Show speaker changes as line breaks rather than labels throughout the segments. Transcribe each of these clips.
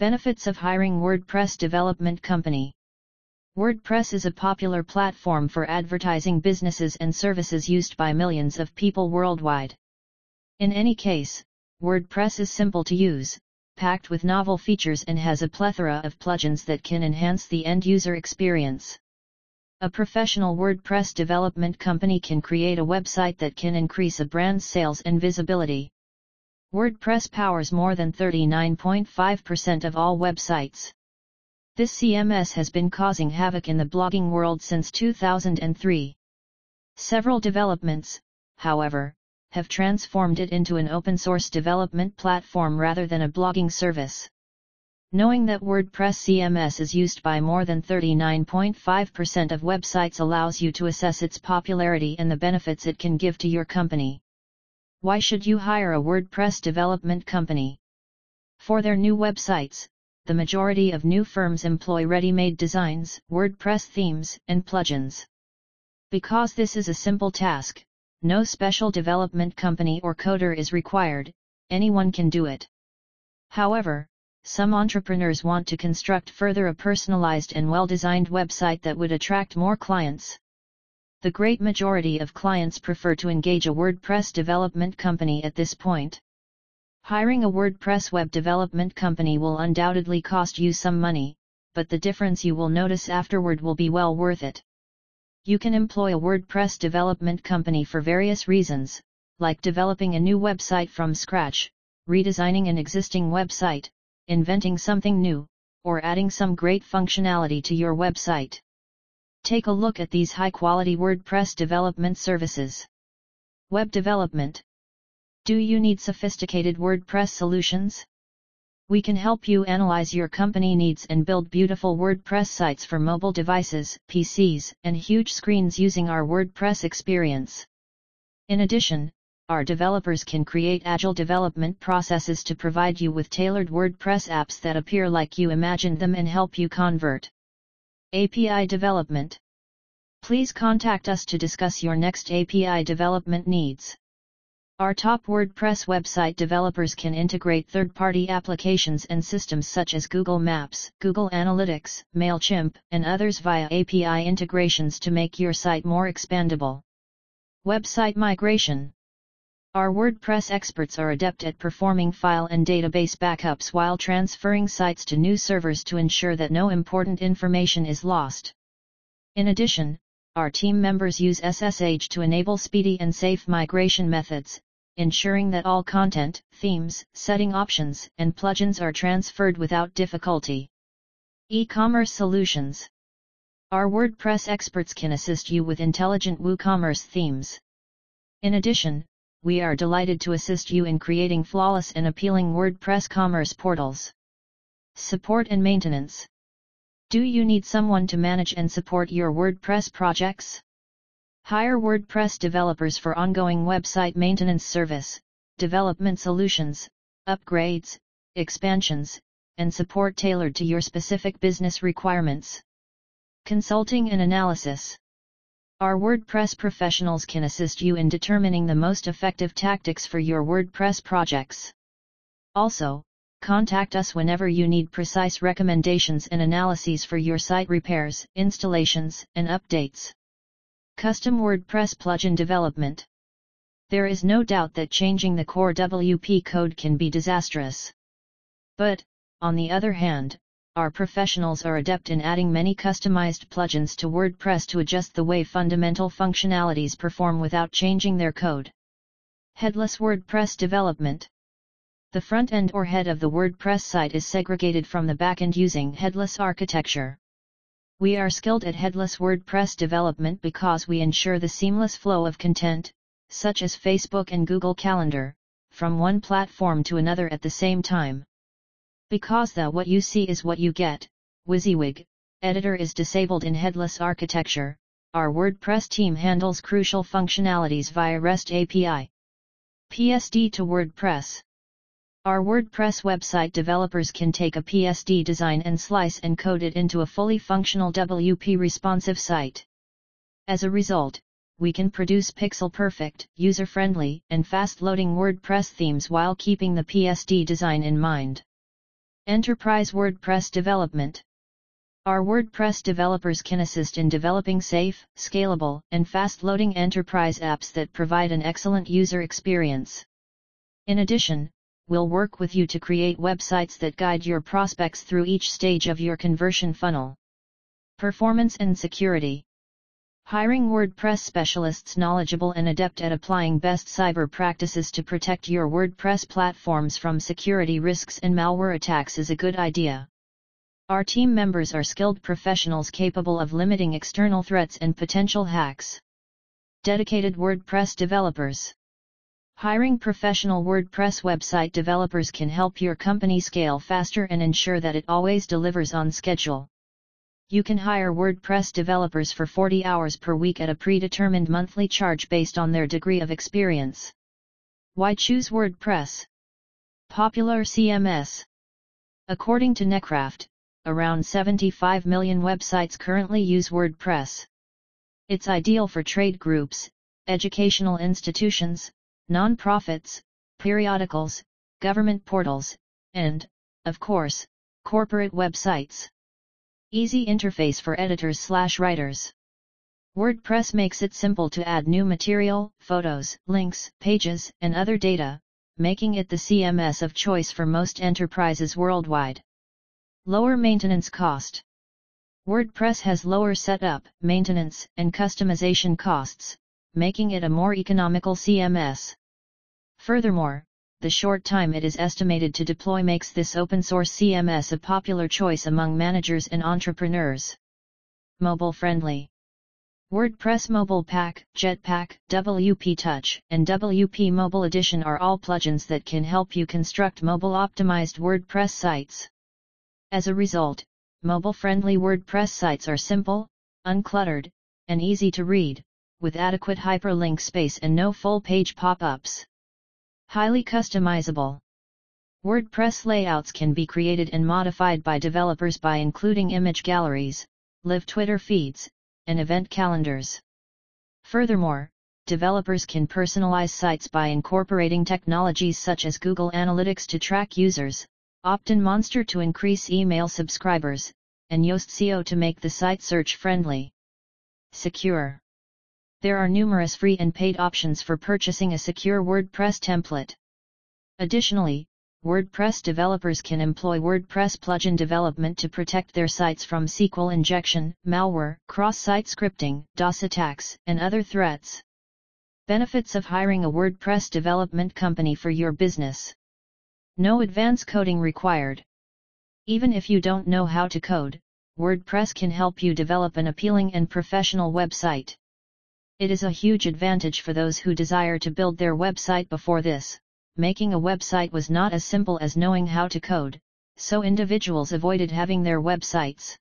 Benefits of hiring WordPress development company. WordPress is a popular platform for advertising businesses and services used by millions of people worldwide. In any case, WordPress is simple to use, packed with novel features and has a plethora of plugins that can enhance the end-user experience. A professional WordPress development company can create a website that can increase a brand's sales and visibility. WordPress powers more than 39.5% of all websites. This CMS has been causing havoc in the blogging world since 2003. Several developments, however, have transformed it into an open source development platform rather than a blogging service. Knowing that WordPress CMS is used by more than 39.5% of websites allows you to assess its popularity and the benefits it can give to your company. Why should you hire a WordPress development company? For their new websites, the majority of new firms employ ready-made designs, WordPress themes, and plugins. Because this is a simple task, no special development company or coder is required, anyone can do it. However, some entrepreneurs want to construct further a personalized and well-designed website that would attract more clients. The great majority of clients prefer to engage a WordPress development company at this point. Hiring a WordPress web development company will undoubtedly cost you some money, but the difference you will notice afterward will be well worth it. You can employ a WordPress development company for various reasons, like developing a new website from scratch, redesigning an existing website, inventing something new, or adding some great functionality to your website. Take a look at these high-quality WordPress development services. Web development. Do you need sophisticated WordPress solutions? We can help you analyze your company needs and build beautiful WordPress sites for mobile devices, PCs, and huge screens using our WordPress experience. In addition, our developers can create agile development processes to provide you with tailored WordPress apps that appear like you imagined them and help you convert. API development. Please contact us to discuss your next API development needs. Our top WordPress website developers can integrate third-party applications and systems such as Google Maps, Google Analytics, MailChimp, and others via API integrations to make your site more expandable. Website migration our WordPress experts are adept at performing file and database backups while transferring sites to new servers to ensure that no important information is lost. In addition, our team members use SSH to enable speedy and safe migration methods, ensuring that all content, themes, setting options, and plugins are transferred without difficulty. E-commerce solutions. Our WordPress experts can assist you with intelligent WooCommerce themes. In addition, we are delighted to assist you in creating flawless and appealing WordPress commerce portals. Support and maintenance. Do you need someone to manage and support your WordPress projects? Hire WordPress developers for ongoing website maintenance service, development solutions, upgrades, expansions, and support tailored to your specific business requirements. Consulting and analysis. Our WordPress professionals can assist you in determining the most effective tactics for your WordPress projects. Also, contact us whenever you need precise recommendations and analyses for your site repairs, installations, and updates. Custom WordPress plugin development. There is no doubt that changing the core WP code can be disastrous. But, on the other hand, our professionals are adept in adding many customized plugins to WordPress to adjust the way fundamental functionalities perform without changing their code. Headless WordPress development. The front end or head of the WordPress site is segregated from the backend using headless architecture. We are skilled at headless WordPress development because we ensure the seamless flow of content, such as Facebook and Google Calendar, from one platform to another at the same time. Because the what you see is what you get, WYSIWYG, editor is disabled in headless architecture, our WordPress team handles crucial functionalities via REST API. PSD to WordPress. Our WordPress website developers can take a PSD design and slice and code it into a fully functional WP responsive site. As a result, we can produce pixel-perfect, user-friendly, and fast-loading WordPress themes while keeping the PSD design in mind. Enterprise WordPress Development Our WordPress developers can assist in developing safe, scalable, and fast-loading enterprise apps that provide an excellent user experience. In addition, we'll work with you to create websites that guide your prospects through each stage of your conversion funnel. Performance and Security Hiring WordPress specialists knowledgeable and adept at applying best cyber practices to protect your WordPress platforms from security risks and malware attacks is a good idea. Our team members are skilled professionals capable of limiting external threats and potential hacks. Dedicated WordPress developers. Hiring professional WordPress website developers can help your company scale faster and ensure that it always delivers on schedule you can hire WordPress developers for 40 hours per week at a predetermined monthly charge based on their degree of experience. Why choose WordPress? Popular CMS. According to Netcraft, around 75 million websites currently use WordPress. It's ideal for trade groups, educational institutions, non-profits, periodicals, government portals, and, of course, corporate websites. Easy interface for editors slash writers. WordPress makes it simple to add new material, photos, links, pages, and other data, making it the CMS of choice for most enterprises worldwide. Lower maintenance cost. WordPress has lower setup, maintenance, and customization costs, making it a more economical CMS. Furthermore, the short time it is estimated to deploy makes this open source CMS a popular choice among managers and entrepreneurs. Mobile friendly. WordPress Mobile Pack, Jetpack, WPtouch, and WP Mobile Edition are all plugins that can help you construct mobile optimized WordPress sites. As a result, mobile friendly WordPress sites are simple, uncluttered, and easy to read, with adequate hyperlink space and no full page pop ups. Highly customizable. WordPress layouts can be created and modified by developers by including image galleries, live Twitter feeds, and event calendars. Furthermore, developers can personalize sites by incorporating technologies such as Google Analytics to track users, OptinMonster to increase email subscribers, and Yoast SEO to make the site search friendly. Secure. There are numerous free and paid options for purchasing a secure WordPress template. Additionally, WordPress developers can employ WordPress plugin development to protect their sites from SQL injection, malware, cross-site scripting, DOS attacks, and other threats. Benefits of hiring a WordPress development company for your business. No advanced coding required. Even if you don't know how to code, WordPress can help you develop an appealing and professional website. It is a huge advantage for those who desire to build their website before this. Making a website was not as simple as knowing how to code, so individuals avoided having their websites.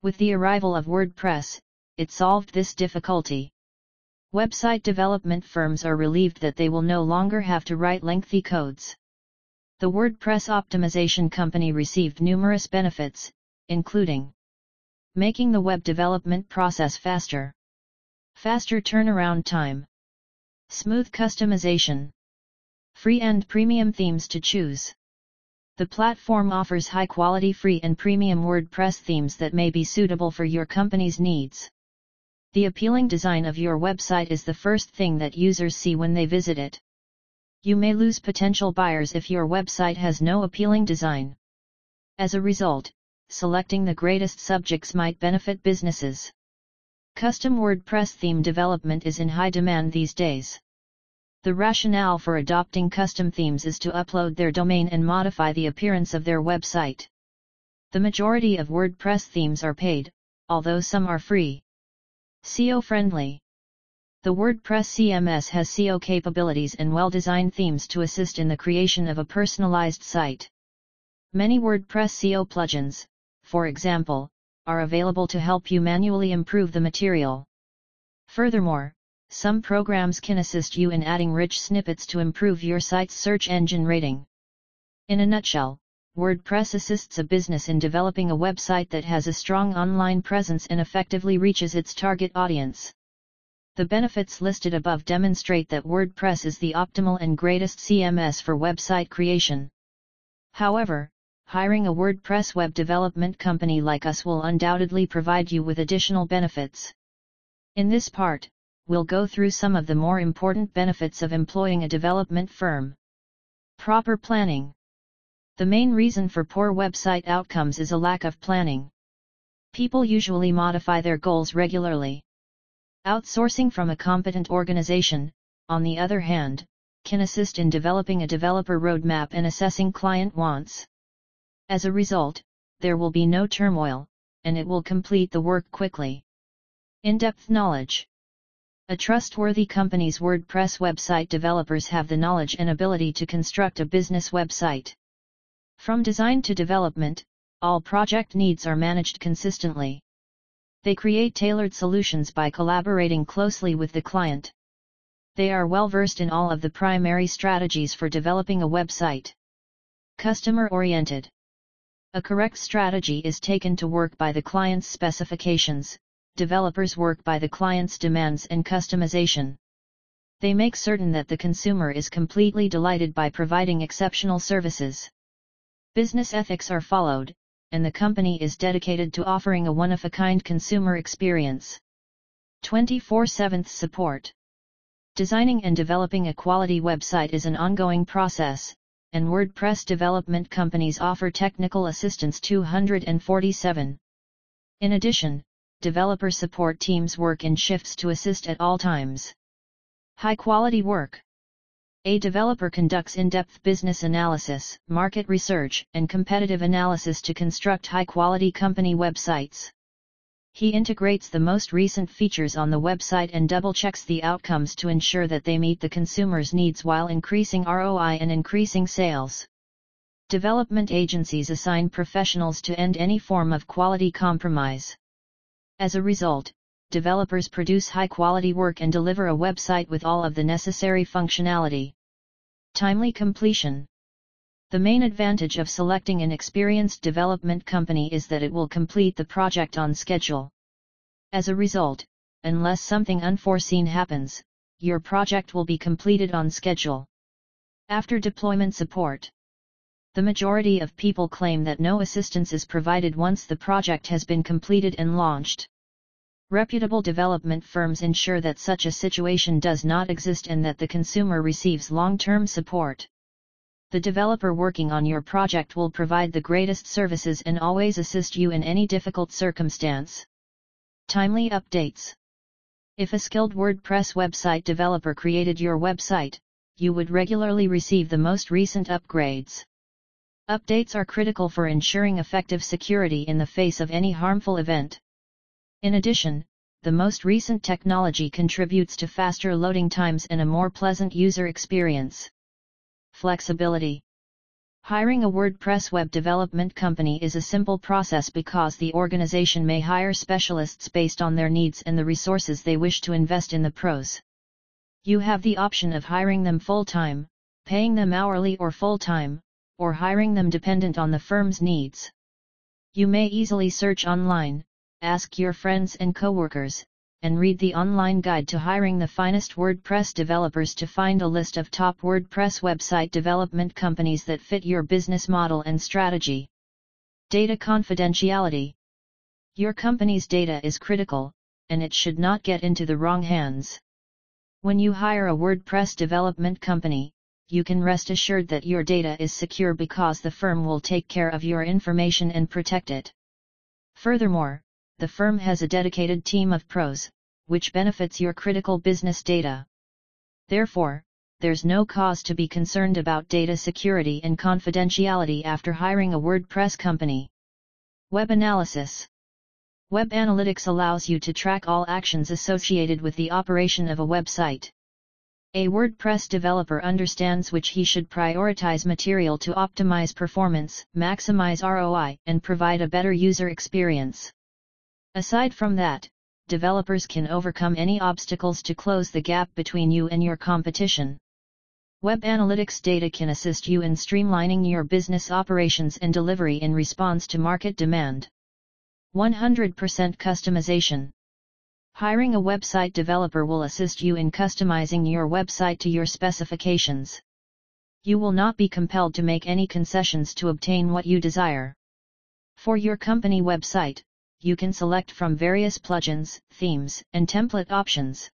With the arrival of WordPress, it solved this difficulty. Website development firms are relieved that they will no longer have to write lengthy codes. The WordPress optimization company received numerous benefits, including making the web development process faster Faster turnaround time. Smooth customization. Free and premium themes to choose. The platform offers high-quality free and premium WordPress themes that may be suitable for your company's needs. The appealing design of your website is the first thing that users see when they visit it. You may lose potential buyers if your website has no appealing design. As a result, selecting the greatest subjects might benefit businesses. Custom WordPress theme development is in high demand these days. The rationale for adopting custom themes is to upload their domain and modify the appearance of their website. The majority of WordPress themes are paid, although some are free. SEO friendly. The WordPress CMS has SEO capabilities and well-designed themes to assist in the creation of a personalized site. Many WordPress SEO plugins, for example, are available to help you manually improve the material. Furthermore, some programs can assist you in adding rich snippets to improve your site's search engine rating. In a nutshell, WordPress assists a business in developing a website that has a strong online presence and effectively reaches its target audience. The benefits listed above demonstrate that WordPress is the optimal and greatest CMS for website creation. However, hiring a WordPress web development company like us will undoubtedly provide you with additional benefits. In this part, we'll go through some of the more important benefits of employing a development firm. Proper planning. The main reason for poor website outcomes is a lack of planning. People usually modify their goals regularly. Outsourcing from a competent organization, on the other hand, can assist in developing a developer roadmap and assessing client wants. As a result, there will be no turmoil, and it will complete the work quickly. In-depth knowledge. A trustworthy company's WordPress website developers have the knowledge and ability to construct a business website. From design to development, all project needs are managed consistently. They create tailored solutions by collaborating closely with the client. They are well versed in all of the primary strategies for developing a website. Customer oriented. A correct strategy is taken to work by the client's specifications, developers work by the client's demands and customization. They make certain that the consumer is completely delighted by providing exceptional services. Business ethics are followed, and the company is dedicated to offering a one-of-a-kind consumer experience. 24-7 support. Designing and developing a quality website is an ongoing process, and WordPress development companies offer technical assistance 247. In addition, developer support teams work in shifts to assist at all times. High quality work. A developer conducts in-depth business analysis, market research, and competitive analysis to construct high-quality company websites. He integrates the most recent features on the website and double-checks the outcomes to ensure that they meet the consumer's needs while increasing ROI and increasing sales. Development agencies assign professionals to end any form of quality compromise. As a result, developers produce high-quality work and deliver a website with all of the necessary functionality. Timely completion. The main advantage of selecting an experienced development company is that it will complete the project on schedule. As a result, unless something unforeseen happens, your project will be completed on schedule. After deployment support. The majority of people claim that no assistance is provided once the project has been completed and launched. Reputable development firms ensure that such a situation does not exist and that the consumer receives long-term support. The developer working on your project will provide the greatest services and always assist you in any difficult circumstance. Timely updates. If a skilled WordPress website developer created your website, you would regularly receive the most recent upgrades. Updates are critical for ensuring effective security in the face of any harmful event. In addition, the most recent technology contributes to faster loading times and a more pleasant user experience. Flexibility Hiring a WordPress web development company is a simple process because the organization may hire specialists based on their needs and the resources they wish to invest in the pros. You have the option of hiring them full-time, paying them hourly or full-time, or hiring them dependent on the firm's needs. You may easily search online, ask your friends and coworkers, and read the online guide to hiring the finest WordPress developers to find a list of top WordPress website development companies that fit your business model and strategy. Data confidentiality. Your company's data is critical, and it should not get into the wrong hands. When you hire a WordPress development company, you can rest assured that your data is secure because the firm will take care of your information and protect it. Furthermore, the firm has a dedicated team of pros, which benefits your critical business data. Therefore, there's no cause to be concerned about data security and confidentiality after hiring a WordPress company. Web Analysis Web Analytics allows you to track all actions associated with the operation of a website. A WordPress developer understands which he should prioritize material to optimize performance, maximize ROI, and provide a better user experience. Aside from that, developers can overcome any obstacles to close the gap between you and your competition. Web analytics data can assist you in streamlining your business operations and delivery in response to market demand. 100% customization Hiring a website developer will assist you in customizing your website to your specifications. You will not be compelled to make any concessions to obtain what you desire. For your company website, you can select from various plugins, themes, and template options.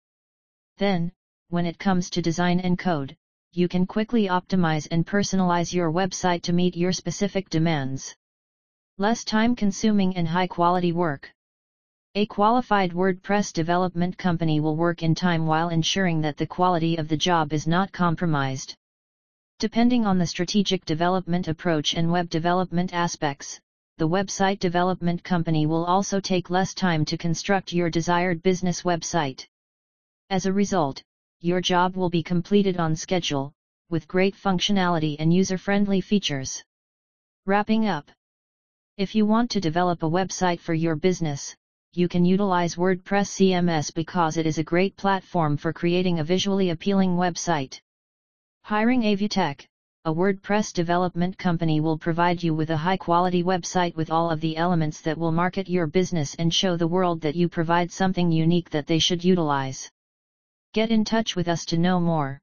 Then, when it comes to design and code, you can quickly optimize and personalize your website to meet your specific demands. Less time consuming and high quality work. A qualified WordPress development company will work in time while ensuring that the quality of the job is not compromised. Depending on the strategic development approach and web development aspects, the website development company will also take less time to construct your desired business website. As a result, your job will be completed on schedule, with great functionality and user-friendly features. Wrapping up. If you want to develop a website for your business, you can utilize WordPress CMS because it is a great platform for creating a visually appealing website. Hiring Avutech a WordPress development company will provide you with a high-quality website with all of the elements that will market your business and show the world that you provide something unique that they should utilize. Get in touch with us to know more.